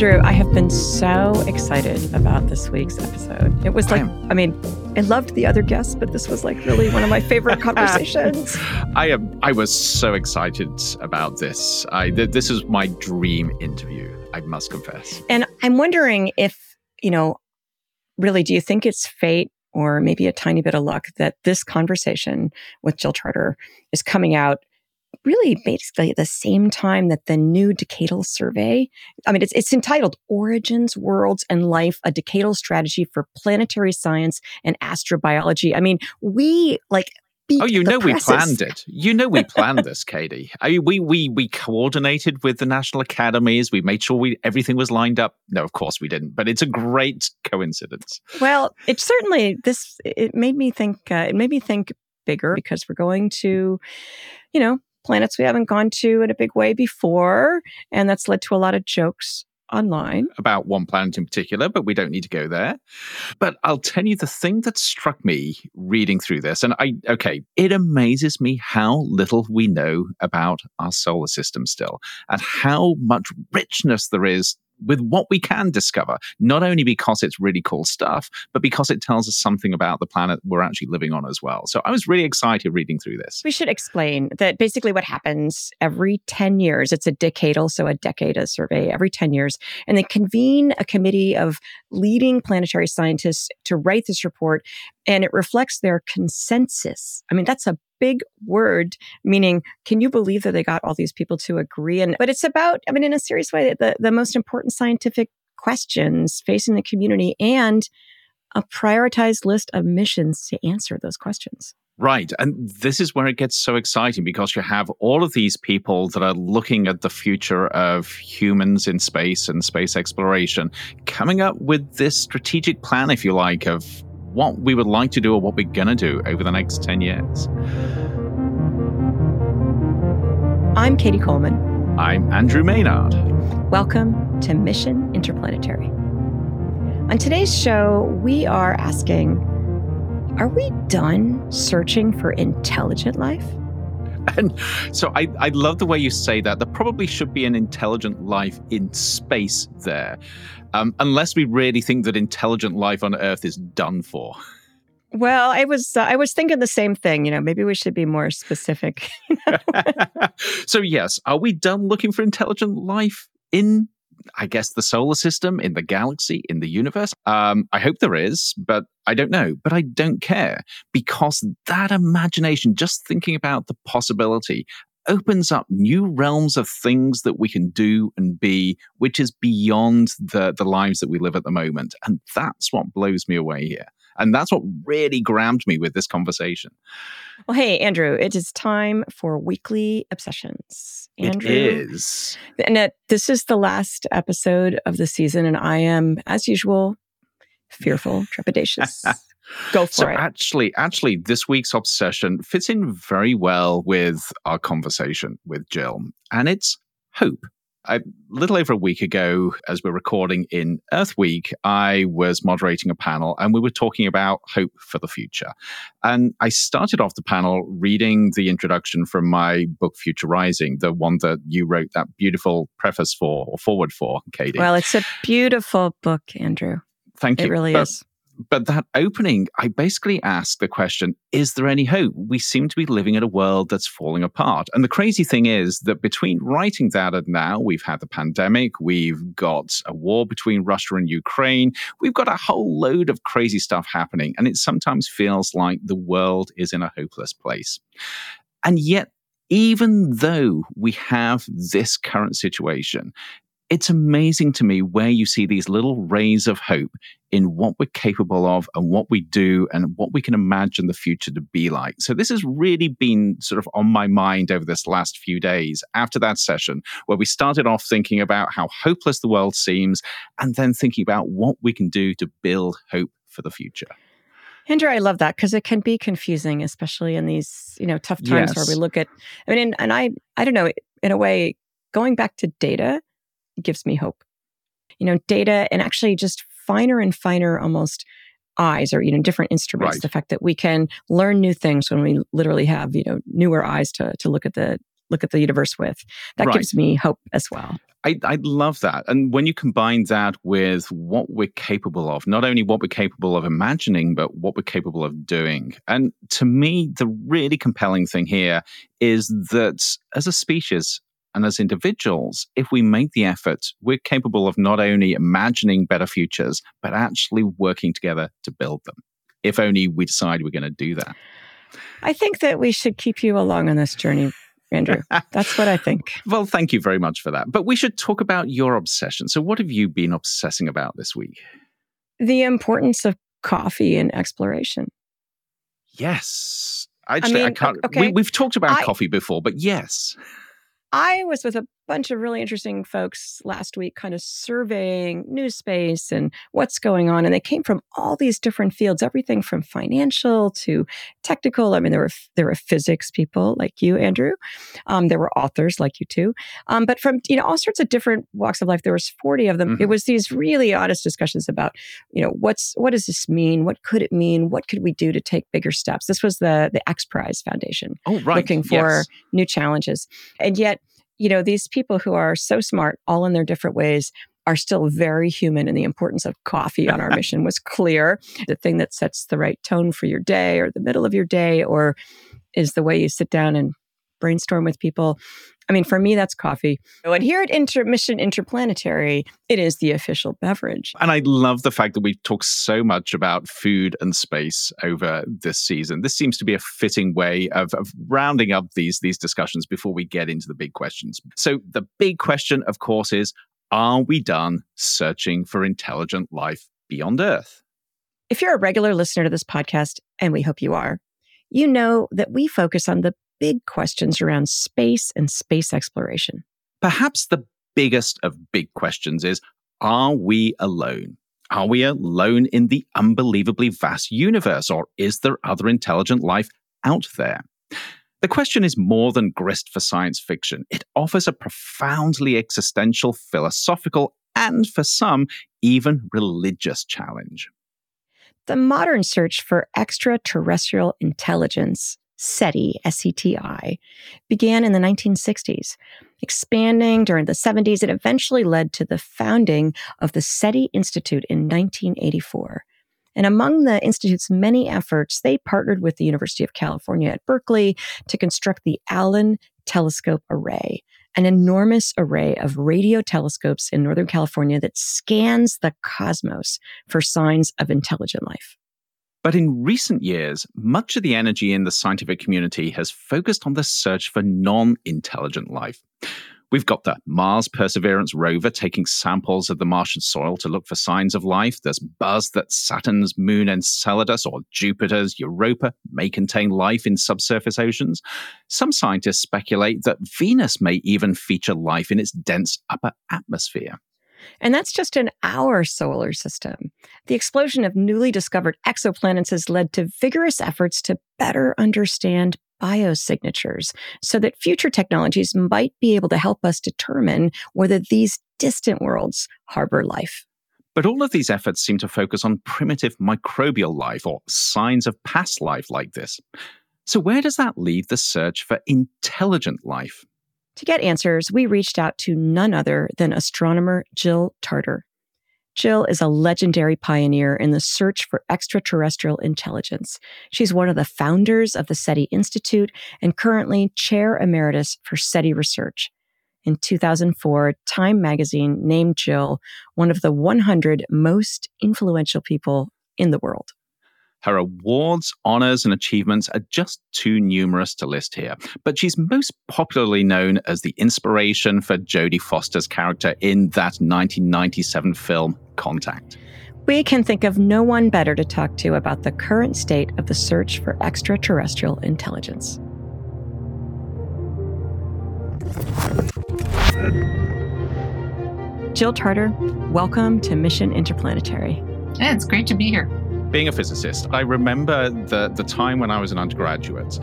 Andrew, I have been so excited about this week's episode. It was like, I mean, I loved the other guests, but this was like really one of my favorite conversations. I am. I was so excited about this. I th- this is my dream interview. I must confess. And I'm wondering if you know, really, do you think it's fate or maybe a tiny bit of luck that this conversation with Jill Tarter is coming out really basically at the same time that the new decadal survey i mean it's, it's entitled origins worlds and life a decadal strategy for planetary science and astrobiology. I mean we like oh you know we planned it. You know we planned this katie. I mean, we we we coordinated with the national academies. We made sure we everything was lined up. No of course we didn't but it's a great coincidence. Well it certainly this it made me think uh, it made me think bigger because we're going to you know planets we haven't gone to in a big way before. And that's led to a lot of jokes online about one planet in particular, but we don't need to go there. But I'll tell you the thing that struck me reading through this, and I, okay, it amazes me how little we know about our solar system still and how much richness there is with what we can discover, not only because it's really cool stuff, but because it tells us something about the planet we're actually living on as well. So I was really excited reading through this. We should explain that basically what happens every 10 years, it's a decadal, so a decade a survey every 10 years, and they convene a committee of leading planetary scientists to write this report, and it reflects their consensus. I mean, that's a big word, meaning, can you believe that they got all these people to agree? And but it's about, I mean, in a serious way, the, the most important scientific questions facing the community and a prioritized list of missions to answer those questions. Right. And this is where it gets so exciting because you have all of these people that are looking at the future of humans in space and space exploration, coming up with this strategic plan, if you like, of what we would like to do or what we're going to do over the next 10 years. I'm Katie Coleman. I'm Andrew Maynard. Welcome to Mission Interplanetary. On today's show, we are asking Are we done searching for intelligent life? And so I, I love the way you say that. There probably should be an intelligent life in space there, um, unless we really think that intelligent life on Earth is done for. Well, I was uh, I was thinking the same thing. You know, maybe we should be more specific. so yes, are we done looking for intelligent life in I guess, the solar system, in the galaxy, in the universe. Um, I hope there is, but I don't know. But I don't care because that imagination, just thinking about the possibility, opens up new realms of things that we can do and be, which is beyond the, the lives that we live at the moment. And that's what blows me away here. And that's what really grabbed me with this conversation. Well, hey, Andrew, it is time for weekly obsessions. Andrew, it is. And uh, this is the last episode of the season, and I am, as usual, fearful, trepidatious. Go for so it. Actually, actually, this week's obsession fits in very well with our conversation with Jill, and it's hope a little over a week ago, as we're recording in Earth Week, I was moderating a panel and we were talking about hope for the future. And I started off the panel reading the introduction from my book, Future Rising, the one that you wrote that beautiful preface for or foreword for, Katie. Well, it's a beautiful book, Andrew. Thank you. It really but, is but that opening, I basically asked the question Is there any hope? We seem to be living in a world that's falling apart. And the crazy thing is that between writing that and now, we've had the pandemic, we've got a war between Russia and Ukraine, we've got a whole load of crazy stuff happening. And it sometimes feels like the world is in a hopeless place. And yet, even though we have this current situation, it's amazing to me where you see these little rays of hope in what we're capable of and what we do and what we can imagine the future to be like. So, this has really been sort of on my mind over this last few days after that session, where we started off thinking about how hopeless the world seems and then thinking about what we can do to build hope for the future. Andrew, I love that because it can be confusing, especially in these, you know, tough times yes. where we look at, I mean, and, and I, I don't know, in a way, going back to data, gives me hope. You know, data and actually just finer and finer almost eyes or you know different instruments right. the fact that we can learn new things when we literally have you know newer eyes to to look at the look at the universe with that right. gives me hope as well I, I love that. And when you combine that with what we're capable of, not only what we're capable of imagining, but what we're capable of doing. And to me, the really compelling thing here is that as a species, and as individuals, if we make the effort, we're capable of not only imagining better futures, but actually working together to build them. If only we decide we're going to do that. I think that we should keep you along on this journey Andrew. That's what I think. well, thank you very much for that. But we should talk about your obsession. So, what have you been obsessing about this week? The importance of coffee and exploration. Yes. Actually, I, mean, I can't. Okay. We, have talked about I, coffee before, but yes. I was with a bunch of really interesting folks last week, kind of surveying news space and what's going on. And they came from all these different fields, everything from financial to technical. I mean, there were there were physics people like you, Andrew. Um, there were authors like you too. Um, but from you know all sorts of different walks of life. There was forty of them. Mm-hmm. It was these really honest discussions about you know what's what does this mean? What could it mean? What could we do to take bigger steps? This was the the X Prize Foundation. Oh, right. Looking for yes. new challenges, and yet you know, these people who are so smart, all in their different ways, are still very human and the importance of coffee on our mission was clear. The thing that sets the right tone for your day or the middle of your day or is the way you sit down and brainstorm with people. I mean, for me, that's coffee. And here at Intermission Interplanetary, it is the official beverage. And I love the fact that we talk so much about food and space over this season. This seems to be a fitting way of, of rounding up these, these discussions before we get into the big questions. So, the big question, of course, is are we done searching for intelligent life beyond Earth? If you're a regular listener to this podcast, and we hope you are, you know that we focus on the big questions around space and space exploration. Perhaps the biggest of big questions is Are we alone? Are we alone in the unbelievably vast universe, or is there other intelligent life out there? The question is more than grist for science fiction. It offers a profoundly existential, philosophical, and for some, even religious challenge. The modern search for extraterrestrial intelligence SETI, S-E-T-I, began in the 1960s, expanding during the 70s It eventually led to the founding of the SETI Institute in 1984. And among the Institute's many efforts, they partnered with the University of California at Berkeley to construct the Allen Telescope Array, an enormous array of radio telescopes in Northern California that scans the cosmos for signs of intelligent life. But in recent years, much of the energy in the scientific community has focused on the search for non intelligent life. We've got the Mars Perseverance rover taking samples of the Martian soil to look for signs of life. There's buzz that Saturn's moon Enceladus or Jupiter's Europa may contain life in subsurface oceans. Some scientists speculate that Venus may even feature life in its dense upper atmosphere. And that's just in our solar system. The explosion of newly discovered exoplanets has led to vigorous efforts to better understand biosignatures so that future technologies might be able to help us determine whether these distant worlds harbor life. But all of these efforts seem to focus on primitive microbial life or signs of past life like this. So, where does that leave the search for intelligent life? To get answers, we reached out to none other than astronomer Jill Tarter. Jill is a legendary pioneer in the search for extraterrestrial intelligence. She's one of the founders of the SETI Institute and currently chair emeritus for SETI Research. In 2004, Time magazine named Jill one of the 100 most influential people in the world. Her awards, honors, and achievements are just too numerous to list here, but she's most popularly known as the inspiration for Jodie Foster's character in that 1997 film, Contact. We can think of no one better to talk to about the current state of the search for extraterrestrial intelligence. Jill Tarter, welcome to Mission Interplanetary. Yeah, it's great to be here being a physicist, I remember the, the time when I was an undergraduate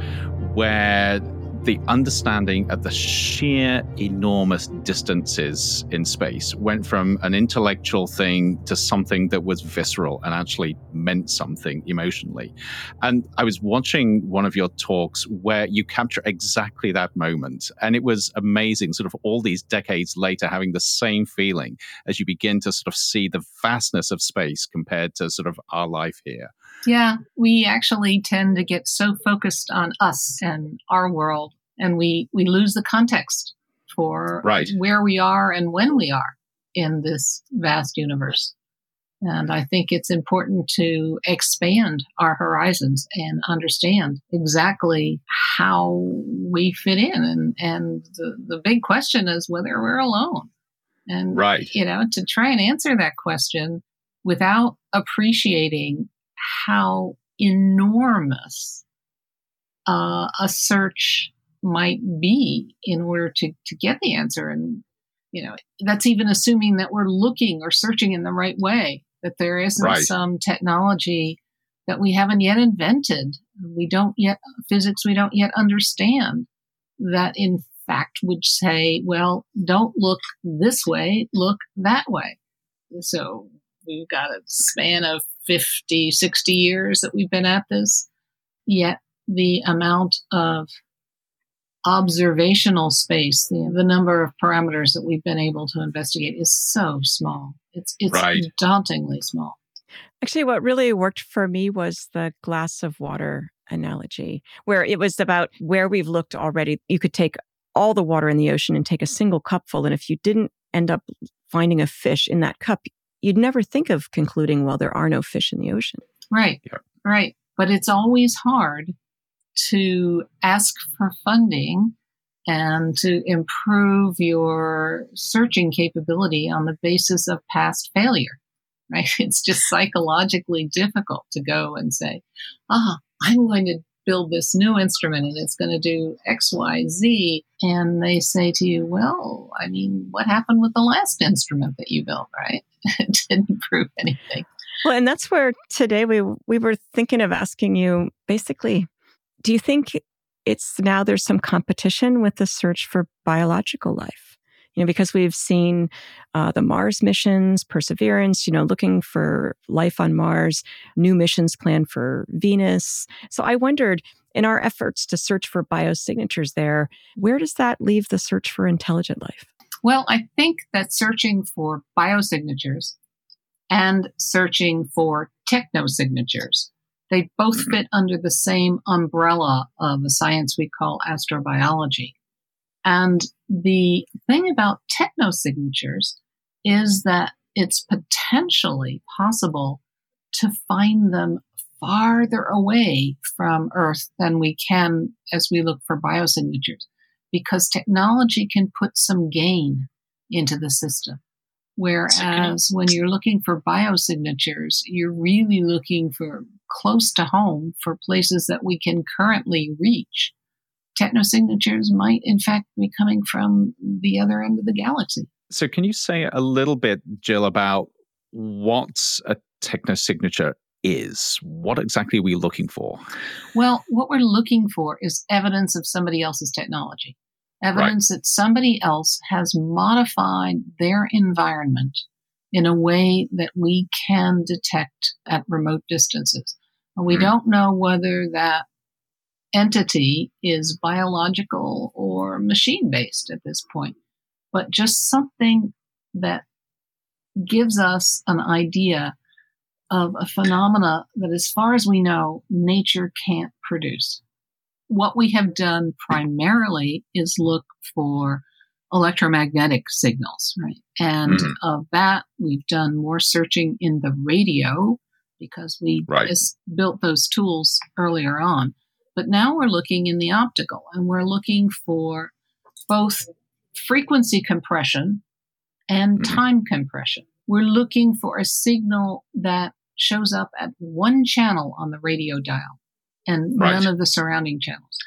where the understanding of the sheer enormous distances in space went from an intellectual thing to something that was visceral and actually meant something emotionally. And I was watching one of your talks where you capture exactly that moment. And it was amazing, sort of all these decades later, having the same feeling as you begin to sort of see the vastness of space compared to sort of our life here. Yeah, we actually tend to get so focused on us and our world, and we, we lose the context for right. where we are and when we are in this vast universe. And I think it's important to expand our horizons and understand exactly how we fit in. And, and the, the big question is whether we're alone. And, right. you know, to try and answer that question without appreciating how enormous uh, a search might be in order to, to get the answer. And, you know, that's even assuming that we're looking or searching in the right way, that there isn't right. some technology that we haven't yet invented. We don't yet, physics we don't yet understand that in fact would say, well, don't look this way, look that way. So we've got a span of 50, 60 years that we've been at this, yet the amount of observational space, the, the number of parameters that we've been able to investigate is so small. It's, it's right. dauntingly small. Actually, what really worked for me was the glass of water analogy, where it was about where we've looked already. You could take all the water in the ocean and take a single cupful. And if you didn't end up finding a fish in that cup, you'd never think of concluding, well, there are no fish in the ocean. Right. Yeah. Right. But it's always hard to ask for funding and to improve your searching capability on the basis of past failure. Right. It's just psychologically difficult to go and say, ah, I'm going to build this new instrument and it's going to do X, Y, Z. And they say to you, well, I mean, what happened with the last instrument that you built, right? it didn't prove anything. Well, and that's where today we we were thinking of asking you basically, do you think it's now there's some competition with the search for biological life? You know, because we've seen uh, the Mars missions, Perseverance, you know, looking for life on Mars, new missions planned for Venus. So I wondered, in our efforts to search for biosignatures there, where does that leave the search for intelligent life? Well, I think that searching for biosignatures and searching for technosignatures, they both mm-hmm. fit under the same umbrella of a science we call astrobiology. And the thing about technosignatures is that it's potentially possible to find them farther away from Earth than we can as we look for biosignatures because technology can put some gain into the system. Whereas when you're looking for biosignatures, you're really looking for close to home for places that we can currently reach. Technosignatures might, in fact, be coming from the other end of the galaxy. So, can you say a little bit, Jill, about what's a technosignature is? What exactly are we looking for? Well, what we're looking for is evidence of somebody else's technology, evidence right. that somebody else has modified their environment in a way that we can detect at remote distances. And we mm. don't know whether that entity is biological or machine based at this point, but just something that gives us an idea of a phenomena that, as far as we know, nature can't produce. What we have done primarily is look for electromagnetic signals, right? And mm-hmm. of that, we've done more searching in the radio because we right. built those tools earlier on. But now we're looking in the optical and we're looking for both frequency compression and mm-hmm. time compression. We're looking for a signal that shows up at one channel on the radio dial and right. none of the surrounding channels.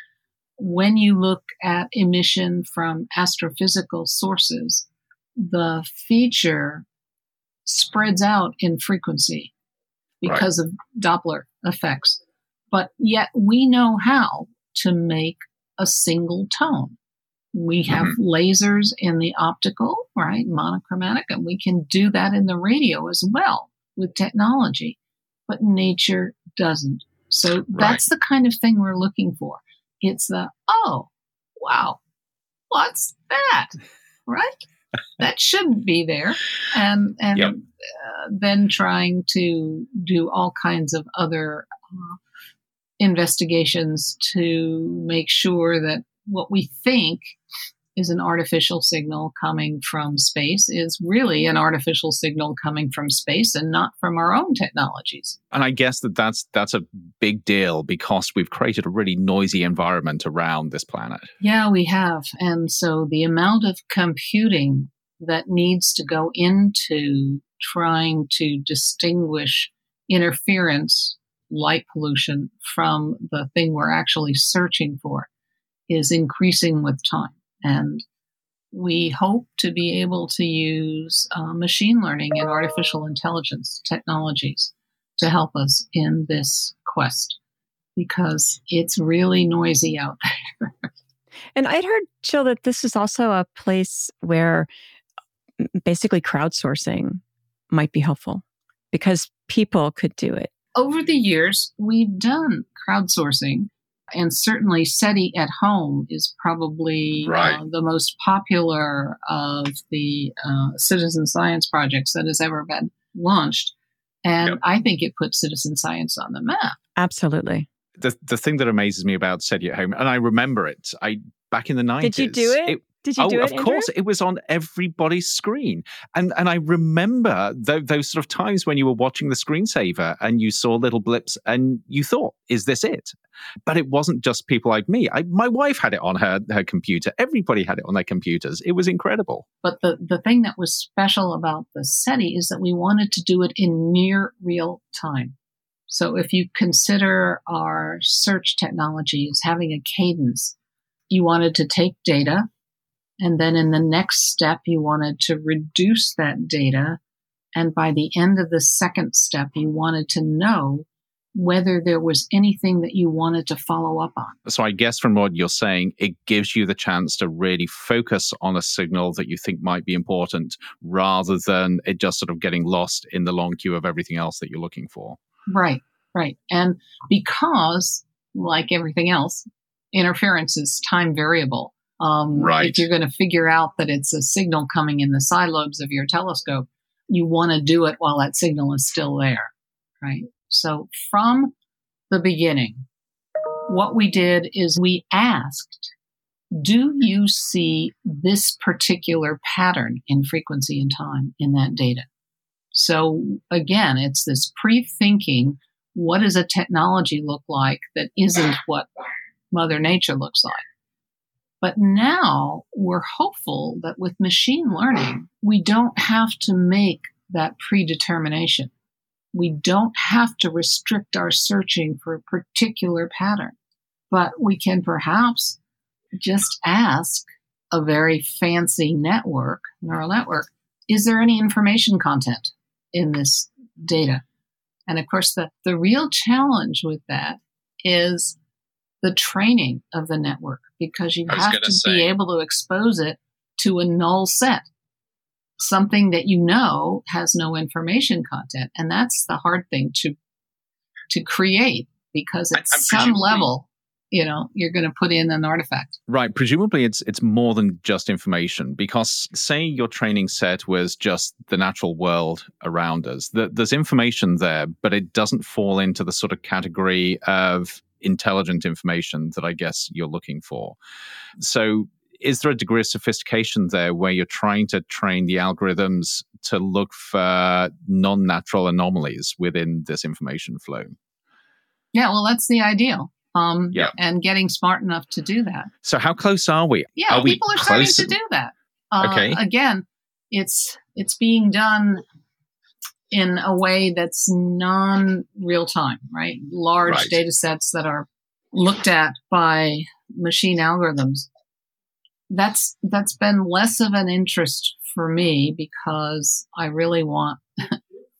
When you look at emission from astrophysical sources, the feature spreads out in frequency because right. of Doppler effects. But yet we know how to make a single tone. We have mm-hmm. lasers in the optical, right, monochromatic, and we can do that in the radio as well with technology, but nature doesn't. So that's right. the kind of thing we're looking for. It's the, oh, wow, what's that? Right? that shouldn't be there. And, and yep. uh, then trying to do all kinds of other uh, investigations to make sure that what we think is an artificial signal coming from space is really an artificial signal coming from space and not from our own technologies. And I guess that that's that's a big deal because we've created a really noisy environment around this planet. Yeah, we have. And so the amount of computing that needs to go into trying to distinguish interference light pollution from the thing we're actually searching for is increasing with time. And we hope to be able to use uh, machine learning and artificial intelligence technologies to help us in this quest because it's really noisy out there. and I'd heard, Jill, that this is also a place where basically crowdsourcing might be helpful because people could do it. Over the years, we've done crowdsourcing and certainly SETI at home is probably uh, right. uh, the most popular of the uh, citizen science projects that has ever been launched. And yep. I think it puts citizen science on the map. Absolutely. The, the thing that amazes me about SETI at home, and I remember it, I back in the 90s. Did you do it? it did you oh, do it? Of Andrew? course, it was on everybody's screen, and and I remember th- those sort of times when you were watching the screensaver and you saw little blips, and you thought, "Is this it?" But it wasn't just people like me. I, my wife had it on her her computer. Everybody had it on their computers. It was incredible. But the the thing that was special about the SETI is that we wanted to do it in near real time. So if you consider our search technology as having a cadence, you wanted to take data and then in the next step, you wanted to reduce that data. And by the end of the second step, you wanted to know whether there was anything that you wanted to follow up on. So I guess from what you're saying, it gives you the chance to really focus on a signal that you think might be important rather than it just sort of getting lost in the long queue of everything else that you're looking for. Right, right. And because, like everything else, interference is time variable. Um, right. If you're going to figure out that it's a signal coming in the side lobes of your telescope, you want to do it while that signal is still there, right? So from the beginning, what we did is we asked, do you see this particular pattern in frequency and time in that data? So again, it's this pre-thinking, what does a technology look like that isn't what Mother Nature looks like? But now we're hopeful that with machine learning, we don't have to make that predetermination. We don't have to restrict our searching for a particular pattern, but we can perhaps just ask a very fancy network, neural network, is there any information content in this data? And of course, the, the real challenge with that is the training of the network because you have to say. be able to expose it to a null set, something that you know has no information content, and that's the hard thing to to create because at I, some level you know you're going to put in an artifact right presumably it's it's more than just information because say your training set was just the natural world around us there's information there but it doesn't fall into the sort of category of intelligent information that I guess you're looking for. So, is there a degree of sophistication there where you're trying to train the algorithms to look for non natural anomalies within this information flow? Yeah, well, that's the ideal. Um, yeah. And getting smart enough to do that. So, how close are we? Yeah, are people are starting to do that. Uh, okay. Again, it's it's being done in a way that's non real time, right? Large right. data sets that are looked at by machine algorithms. That's that's been less of an interest for me because I really want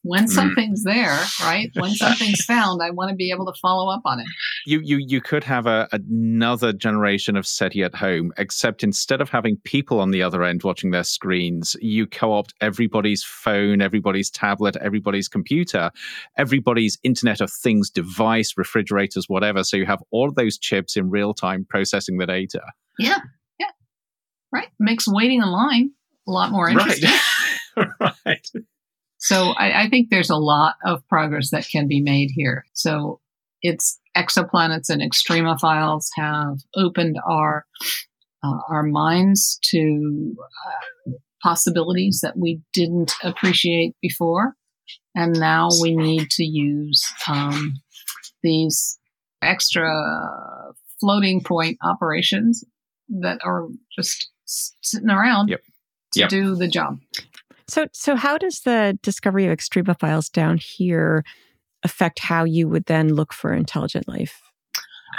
when mm. something's there, right? When something's found, I want to be able to follow up on it. You you you could have a, another generation of SETI at home, except instead of having people on the other end watching their screens, you co-opt everybody's phone, everybody's tablet, everybody's computer, everybody's Internet of Things device, refrigerators, whatever. So you have all of those chips in real time processing the data. Yeah, yeah, right. Makes waiting in line a lot more interesting. Right. right. So I, I, think there's a lot of progress that can be made here. So it's exoplanets and extremophiles have opened our uh, our minds to uh, possibilities that we didn't appreciate before, and now we need to use um, these extra floating point operations that are just sitting around yep. to yep. do the job. So, so how does the discovery of extremophiles down here affect how you would then look for intelligent life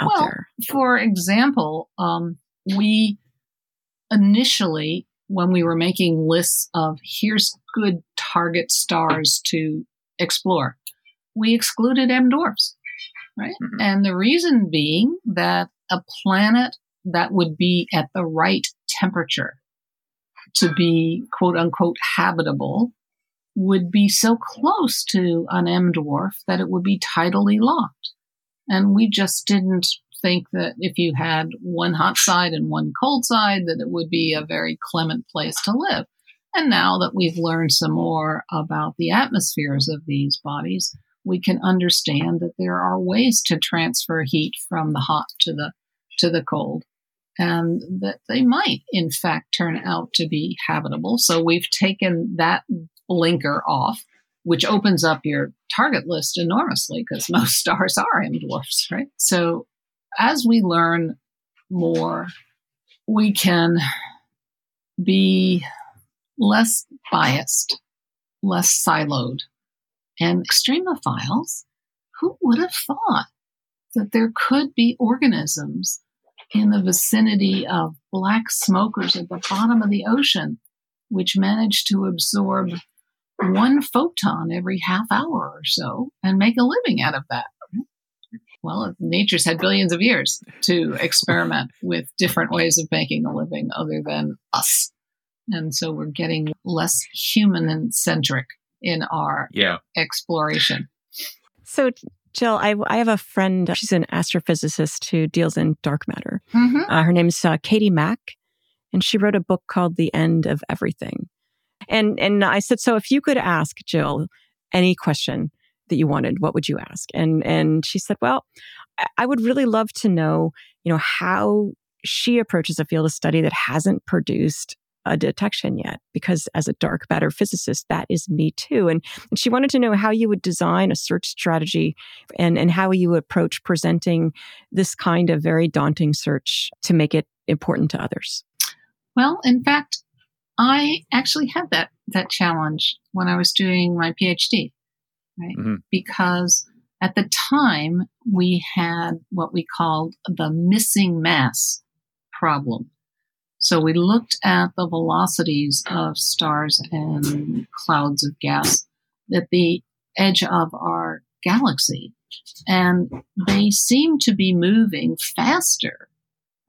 out well, there? For example, um, we initially, when we were making lists of here's good target stars to explore, we excluded M dwarfs, right? Mm-hmm. And the reason being that a planet that would be at the right temperature to be quote unquote habitable would be so close to an M dwarf that it would be tidally locked. And we just didn't think that if you had one hot side and one cold side, that it would be a very clement place to live. And now that we've learned some more about the atmospheres of these bodies, we can understand that there are ways to transfer heat from the hot to the to the cold and that they might, in fact, turn out to be habitable. So we've taken that blinker off, which opens up your target list enormously because most stars are M dwarfs, right? So as we learn more, we can be less biased, less siloed. And extremophiles, who would have thought that there could be organisms in the vicinity of black smokers at the bottom of the ocean, which manage to absorb one photon every half hour or so and make a living out of that. Well, nature's had billions of years to experiment with different ways of making a living other than us. And so we're getting less human centric in our yeah. exploration. So Jill, I, I have a friend. She's an astrophysicist who deals in dark matter. Mm-hmm. Uh, her name's uh, Katie Mack, and she wrote a book called The End of Everything. And and I said, so if you could ask Jill any question that you wanted, what would you ask? And and she said, well, I would really love to know, you know, how she approaches a field of study that hasn't produced a detection yet because as a dark matter physicist that is me too. And, and she wanted to know how you would design a search strategy and, and how you approach presenting this kind of very daunting search to make it important to others. Well in fact i actually had that that challenge when i was doing my phd right? Mm-hmm. because at the time we had what we called the missing mass problem so we looked at the velocities of stars and clouds of gas at the edge of our galaxy. And they seem to be moving faster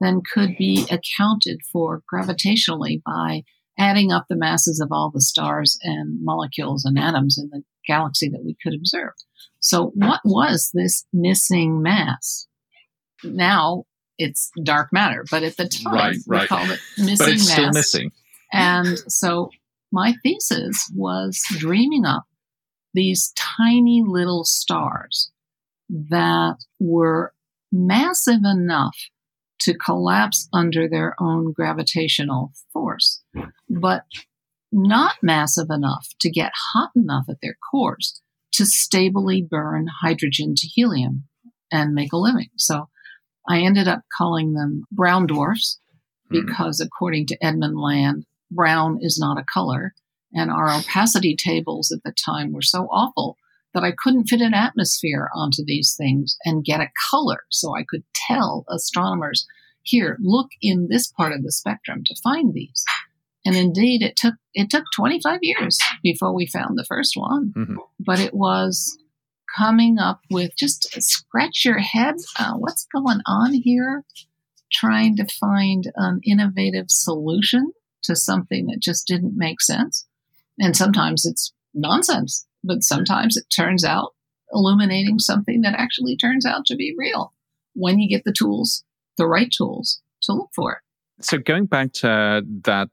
than could be accounted for gravitationally by adding up the masses of all the stars and molecules and atoms in the galaxy that we could observe. So, what was this missing mass? Now it's dark matter. But at the time, right, right. we called it missing But it's mass. still missing. And so my thesis was dreaming up these tiny little stars that were massive enough to collapse under their own gravitational force, but not massive enough to get hot enough at their cores to stably burn hydrogen to helium and make a living. So I ended up calling them brown dwarfs hmm. because, mm. according to Edwin Land, brown is not a color. And our opacity tables at the time were so awful that I couldn't fit an atmosphere onto these things and get a color so I could tell astronomers, here, look in this part of the spectrum to find these. And indeed, it took it took 25 years before we found the first one. Mm-hmm. But it was coming up with just scratch your head. Uh, what's going on here? Trying to find an innovative solution to something that just didn't make sense. And sometimes it's nonsense, but sometimes it turns out illuminating something that actually turns out to be real when you get the tools, the right tools to look for it. So, going back to that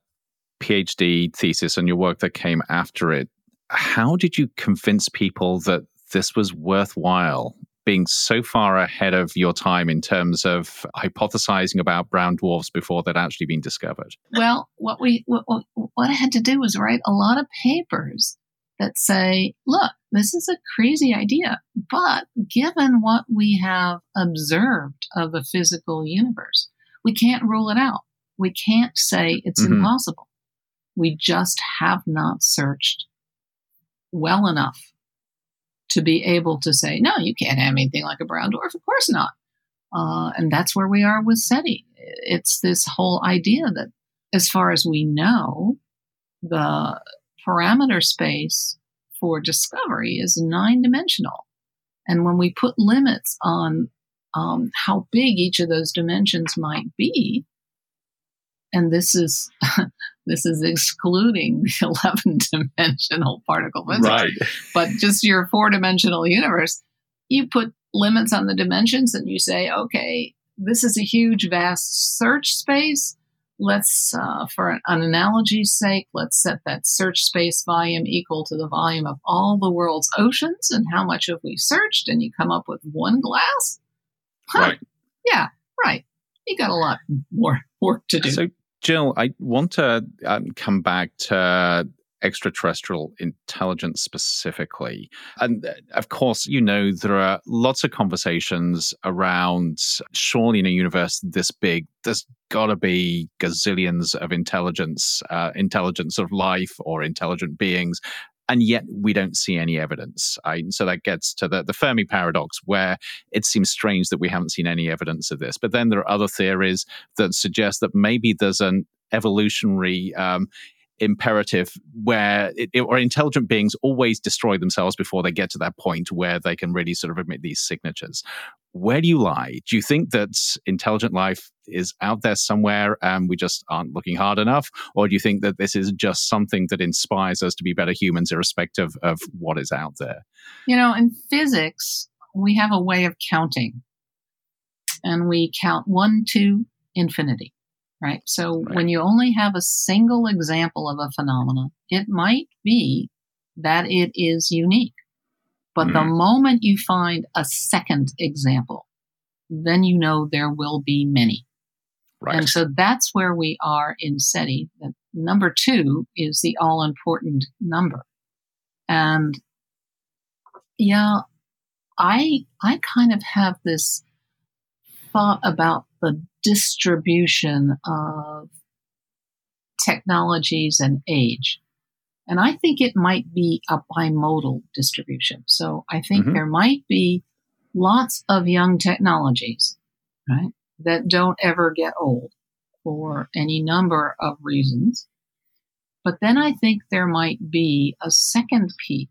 PhD thesis and your work that came after it, how did you convince people that this was worthwhile being so far ahead of your time in terms of hypothesizing about brown dwarfs before they'd actually been discovered? Well, what we what, what I had to do was write a lot of papers that say, look, this is a crazy idea, but given what we have observed of the physical universe, we can't rule it out. We can't say it's mm-hmm. impossible. We just have not searched well enough to be able to say, no, you can't have anything like a brown dwarf. Of course not. Uh, and that's where we are with SETI. It's this whole idea that, as far as we know, the parameter space for discovery is nine dimensional. And when we put limits on um, how big each of those dimensions might be, and this is this is excluding the 11 dimensional particle physics, right. but just your four dimensional universe, you put limits on the dimensions and you say, okay, this is a huge, vast search space. Let's, uh, for an, an analogy's sake, let's set that search space volume equal to the volume of all the world's oceans. And how much have we searched? And you come up with one glass. Huh. Right. Yeah, right. You got a lot more work to do. So, Jill, I want to um, come back to extraterrestrial intelligence specifically. And uh, of course, you know, there are lots of conversations around surely in a universe this big, there's got to be gazillions of intelligence, uh, intelligence of life or intelligent beings and yet we don't see any evidence. So that gets to the, the Fermi paradox, where it seems strange that we haven't seen any evidence of this. But then there are other theories that suggest that maybe there's an evolutionary um, imperative where it, it, or intelligent beings always destroy themselves before they get to that point where they can really sort of emit these signatures. Where do you lie? Do you think that intelligent life is out there somewhere and we just aren't looking hard enough? Or do you think that this is just something that inspires us to be better humans, irrespective of what is out there? You know, in physics, we have a way of counting, and we count one to infinity right? So right. when you only have a single example of a phenomenon, it might be that it is unique. But mm-hmm. the moment you find a second example, then you know there will be many. Right. And so that's where we are in SETI. That number two is the all important number. And yeah, I I kind of have this thought about the distribution of technologies and age. And I think it might be a bimodal distribution. So I think mm-hmm. there might be lots of young technologies, right, that don't ever get old for any number of reasons. But then I think there might be a second peak,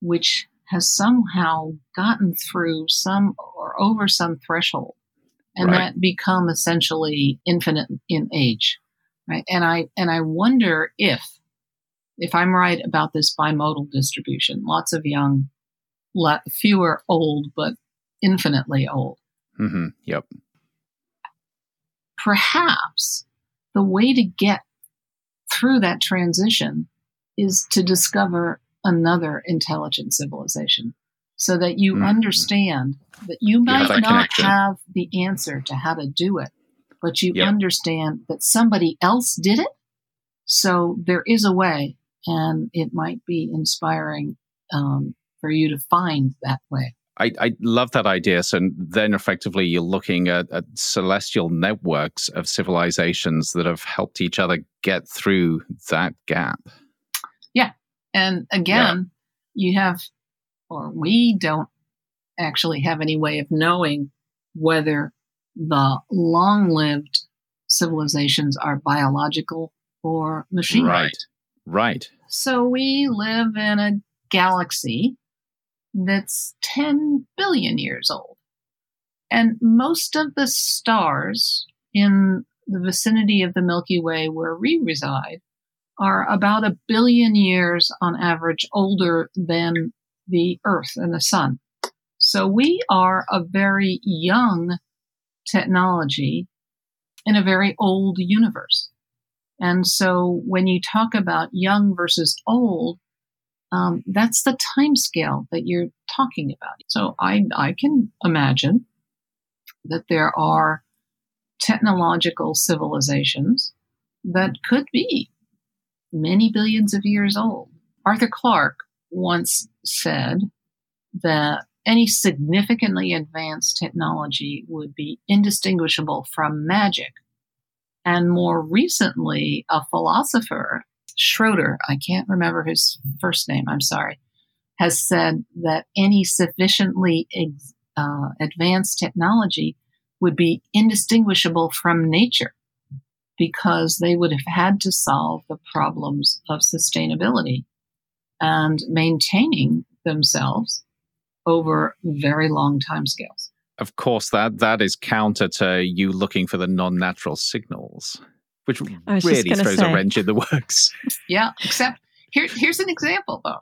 which has somehow gotten through some or over some threshold and right. that become essentially infinite in age right and i and i wonder if if i'm right about this bimodal distribution lots of young lot fewer old but infinitely old mm-hmm. yep perhaps the way to get through that transition is to discover another intelligent civilization so that you mm. understand that you might not connection. have the answer to how to do it, but you yep. understand that somebody else did it. So there is a way, and it might be inspiring um, for you to find that way. I, I, love that idea. So then effectively you're looking at, at, celestial networks of civilizations that have helped each other get through that gap. Yeah. And again, yeah. you have or we don't actually have any way of knowing whether the long lived civilizations are biological or machine. Right. Right. So we live in a galaxy that's 10 billion years old. And most of the stars in the vicinity of the Milky Way where we reside are about a billion years on average older than the Earth and the Sun. So we are a very young technology in a very old universe. And so when you talk about young versus old, um, that's the time scale that you're talking about. So I, I can imagine that there are technological civilizations that could be many billions of years old. Arthur Clarke once said that any significantly advanced technology would be indistinguishable from magic. And more recently, a philosopher, Schroeder, I can't remember his first name, I'm sorry, has said that any sufficiently ex- uh, advanced technology would be indistinguishable from nature because they would have had to solve the problems of sustainability and maintaining themselves over very long timescales. Of course, that that is counter to you looking for the non-natural signals, which really throws say. a wrench in the works. Yeah, except here, here's an example though.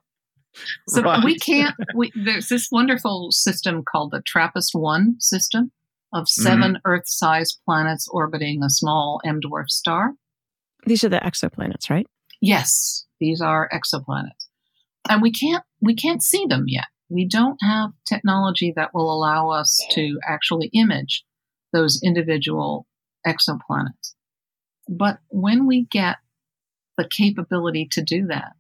So right. we can't. We, there's this wonderful system called the TRAPPIST-1 system, of 7 mm-hmm. Earth sized planets orbiting a small M dwarf star. These are the exoplanets, right? Yes, these are exoplanets. And we can't we can't see them yet. We don't have technology that will allow us to actually image those individual exoplanets. But when we get the capability to do that,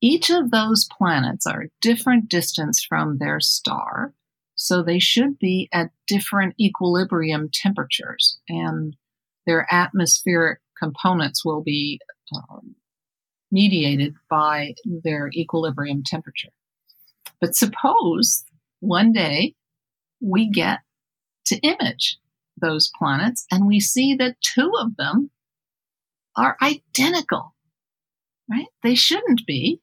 each of those planets are a different distance from their star so they should be at different equilibrium temperatures, and their atmospheric components will be um, mediated by their equilibrium temperature. But suppose one day we get to image those planets and we see that two of them are identical, right? They shouldn't be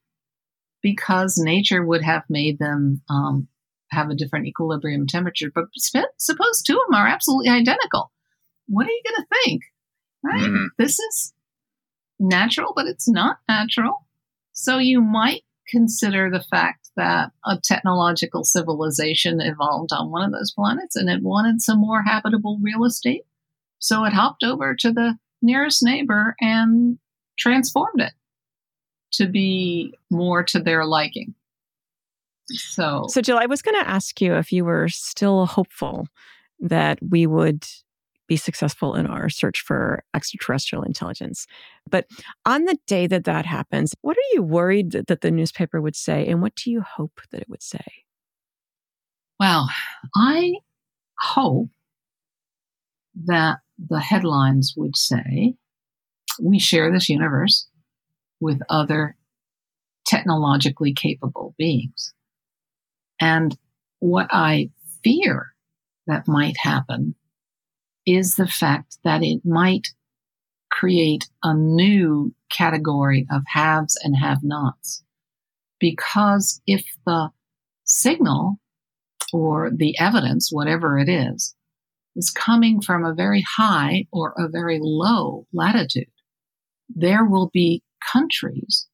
because nature would have made them um, have a different equilibrium temperature. But suppose two of them are absolutely identical. What are you going to think? Right? Mm. This is natural, but it's not natural. So you might consider the fact that a technological civilization evolved on one of those planets and it wanted some more habitable real estate. So it hopped over to the nearest neighbor and transformed it to be more to their liking. So, so Jill, I was going to ask you if you were still hopeful that we would be successful in our search for extraterrestrial intelligence. But on the day that that happens, what are you worried that the newspaper would say, and what do you hope that it would say? Well, I hope that the headlines would say, we share this universe with other technologically capable beings. And what I fear that might happen is the fact that it might create a new category of haves and have nots. Because if the signal or the evidence, whatever it is, is coming from a very high or a very low latitude, there will be countries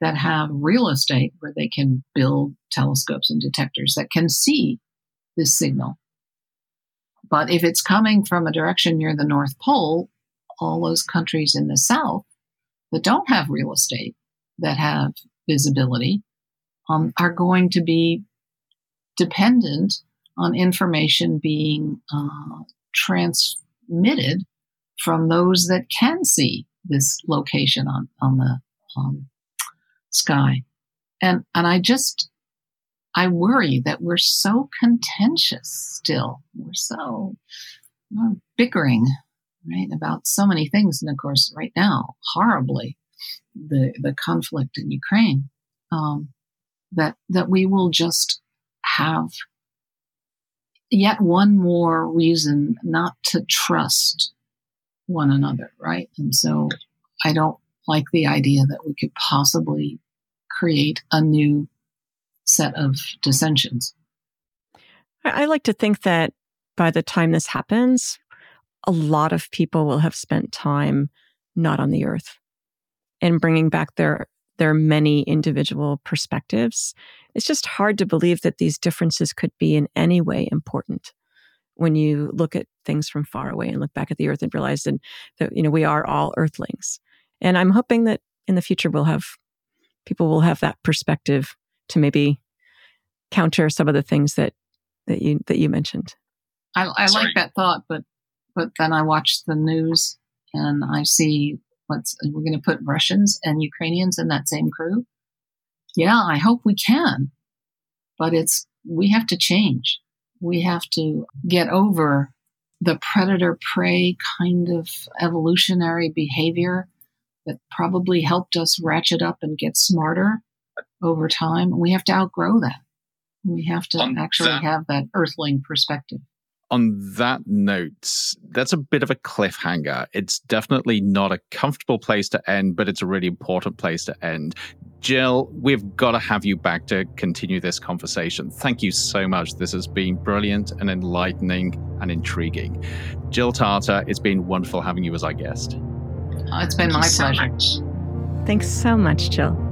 that have real estate where they can build telescopes and detectors that can see this signal. But if it's coming from a direction near the North Pole, all those countries in the South that don't have real estate, that have visibility, um, are going to be dependent on information being uh, transmitted from those that can see this location on, on the um, sky. And, and I just, I worry that we're so contentious still. We're so we're bickering, right, about so many things. And of course, right now, horribly, the, the conflict in Ukraine, um, that, that we will just have yet one more reason not to trust one another, right? And so I don't like the idea that we could possibly create a new set of dissensions. I like to think that by the time this happens, a lot of people will have spent time not on the earth and bringing back their their many individual perspectives. It's just hard to believe that these differences could be in any way important when you look at things from far away and look back at the earth and realize that, that you know we are all earthlings. And I'm hoping that in the future we'll have people will have that perspective to maybe counter some of the things that that you that you mentioned. I, I like that thought, but but then I watch the news and I see what's we're going to put Russians and Ukrainians in that same crew. Yeah, I hope we can, but it's we have to change. We have to get over the predator prey kind of evolutionary behavior that probably helped us ratchet up and get smarter over time. We have to outgrow that. We have to On actually that, have that earthling perspective. On that note, that's a bit of a cliffhanger. It's definitely not a comfortable place to end, but it's a really important place to end. Jill, we've got to have you back to continue this conversation. Thank you so much. This has been brilliant and enlightening and intriguing. Jill Tarter, it's been wonderful having you as our guest. Oh, it's been Thank my pleasure. So Thanks so much, Jill.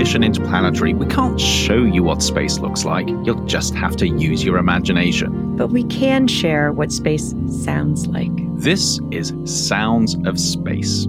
Mission Interplanetary, we can't show you what space looks like. You'll just have to use your imagination. But we can share what space sounds like. This is Sounds of Space.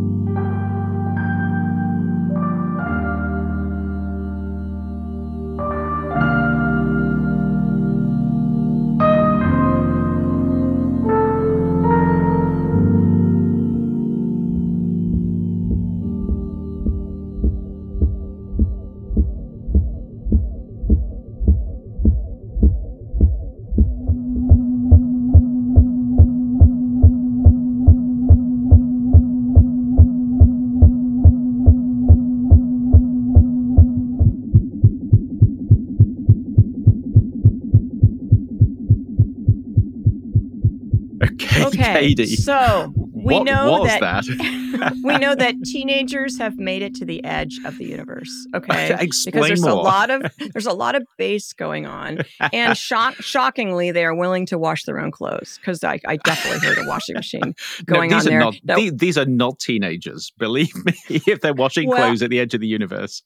Okay, so we what know that, that? we know that teenagers have made it to the edge of the universe. Okay, Explain because there's more. a lot of there's a lot of bass going on, and shock, shockingly, they are willing to wash their own clothes because I, I, definitely heard a washing machine going no, on there. Not, no. these, these, are not teenagers, believe me. If they're washing well, clothes at the edge of the universe,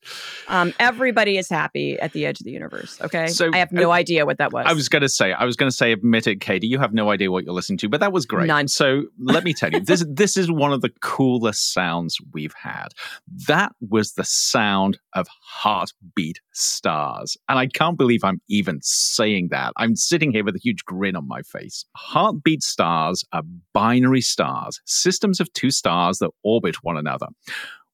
um, everybody is happy at the edge of the universe. Okay, so I have no uh, idea what that was. I was going to say, I was going to say, admit it, Katie. You have no idea what you're listening to, but that was great. None. So let me tell you, this this is one of the coolest sounds we've had. That was the sound of heartbeat stars. And I can't believe I'm even saying that. I'm sitting here with a huge grin on my face. Heartbeat stars are binary stars, systems of two stars that orbit one another.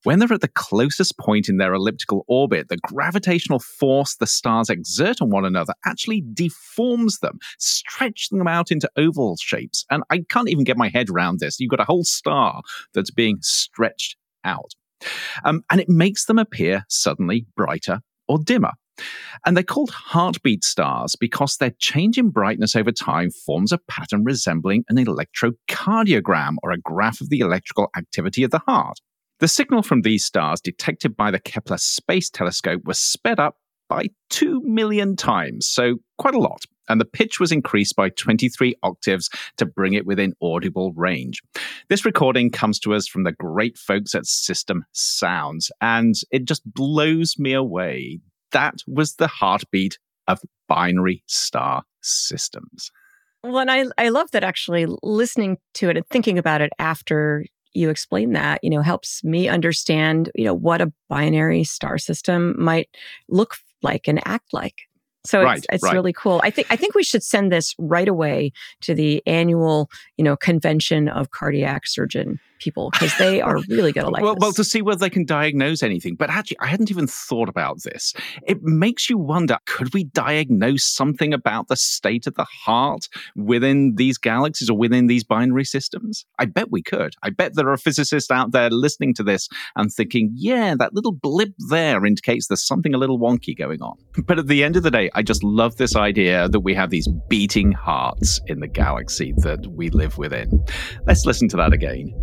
When they're at the closest point in their elliptical orbit, the gravitational force the stars exert on one another actually deforms them, stretching them out into oval shapes. And I can't even get my head around this. You've got a whole star that's being stretched out. Um, and it makes them appear suddenly brighter or dimmer. And they're called heartbeat stars because their change in brightness over time forms a pattern resembling an electrocardiogram or a graph of the electrical activity of the heart. The signal from these stars detected by the Kepler Space Telescope was sped up by 2 million times, so quite a lot. And the pitch was increased by 23 octaves to bring it within audible range. This recording comes to us from the great folks at System Sounds, and it just blows me away. That was the heartbeat of binary star systems. Well, and I, I love that actually listening to it and thinking about it after you explain that, you know, helps me understand, you know, what a binary star system might look like and act like. So right, it's, it's right. really cool. I think I think we should send this right away to the annual, you know, convention of cardiac surgeon people because they are really good at like well, this. well, to see whether they can diagnose anything. But actually, I hadn't even thought about this. It makes you wonder could we diagnose something about the state of the heart within these galaxies or within these binary systems? I bet we could. I bet there are physicists out there listening to this and thinking, yeah, that little blip there indicates there's something a little wonky going on. But at the end of the day, I just love this idea that we have these beating hearts in the galaxy that we live within. Let's listen to that again.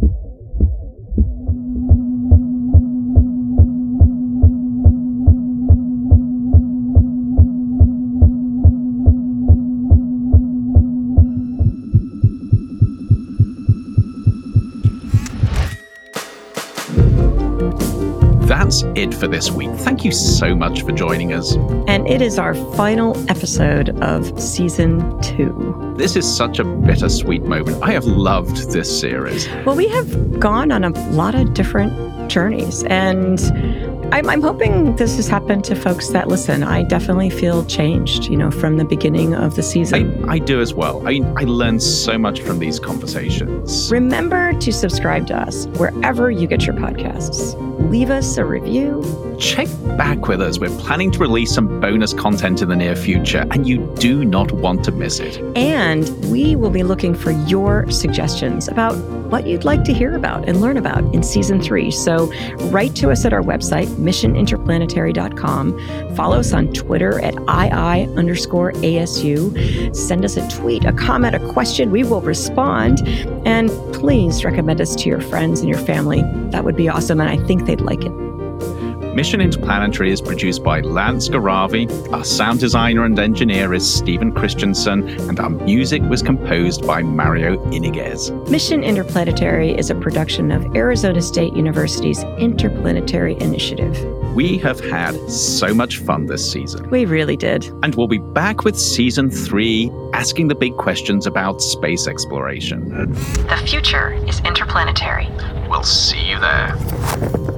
That's it for this week. Thank you so much for joining us. And it is our final episode of season two. This is such a bittersweet moment. I have loved this series. Well, we have gone on a lot of different journeys, and I'm, I'm, hoping this has happened to folks that listen. I definitely feel changed, you know, from the beginning of the season. I, I do as well. I, I learned so much from these conversations. Remember to subscribe to us wherever you get your podcasts leave us a review. Check back with us. We're planning to release some bonus content in the near future, and you do not want to miss it. And we will be looking for your suggestions about what you'd like to hear about and learn about in season three. So write to us at our website, missioninterplanetary.com. Follow us on Twitter at II underscore ASU. Send us a tweet, a comment, a question. We will respond. And please recommend us to your friends and your family. That would be awesome. And I think they'd like it. Mission Interplanetary is produced by Lance Gharavi. Our sound designer and engineer is Stephen Christensen, and our music was composed by Mario Iniguez. Mission Interplanetary is a production of Arizona State University's Interplanetary Initiative. We have had so much fun this season. We really did. And we'll be back with season three, asking the big questions about space exploration. The future is interplanetary. We'll see you there.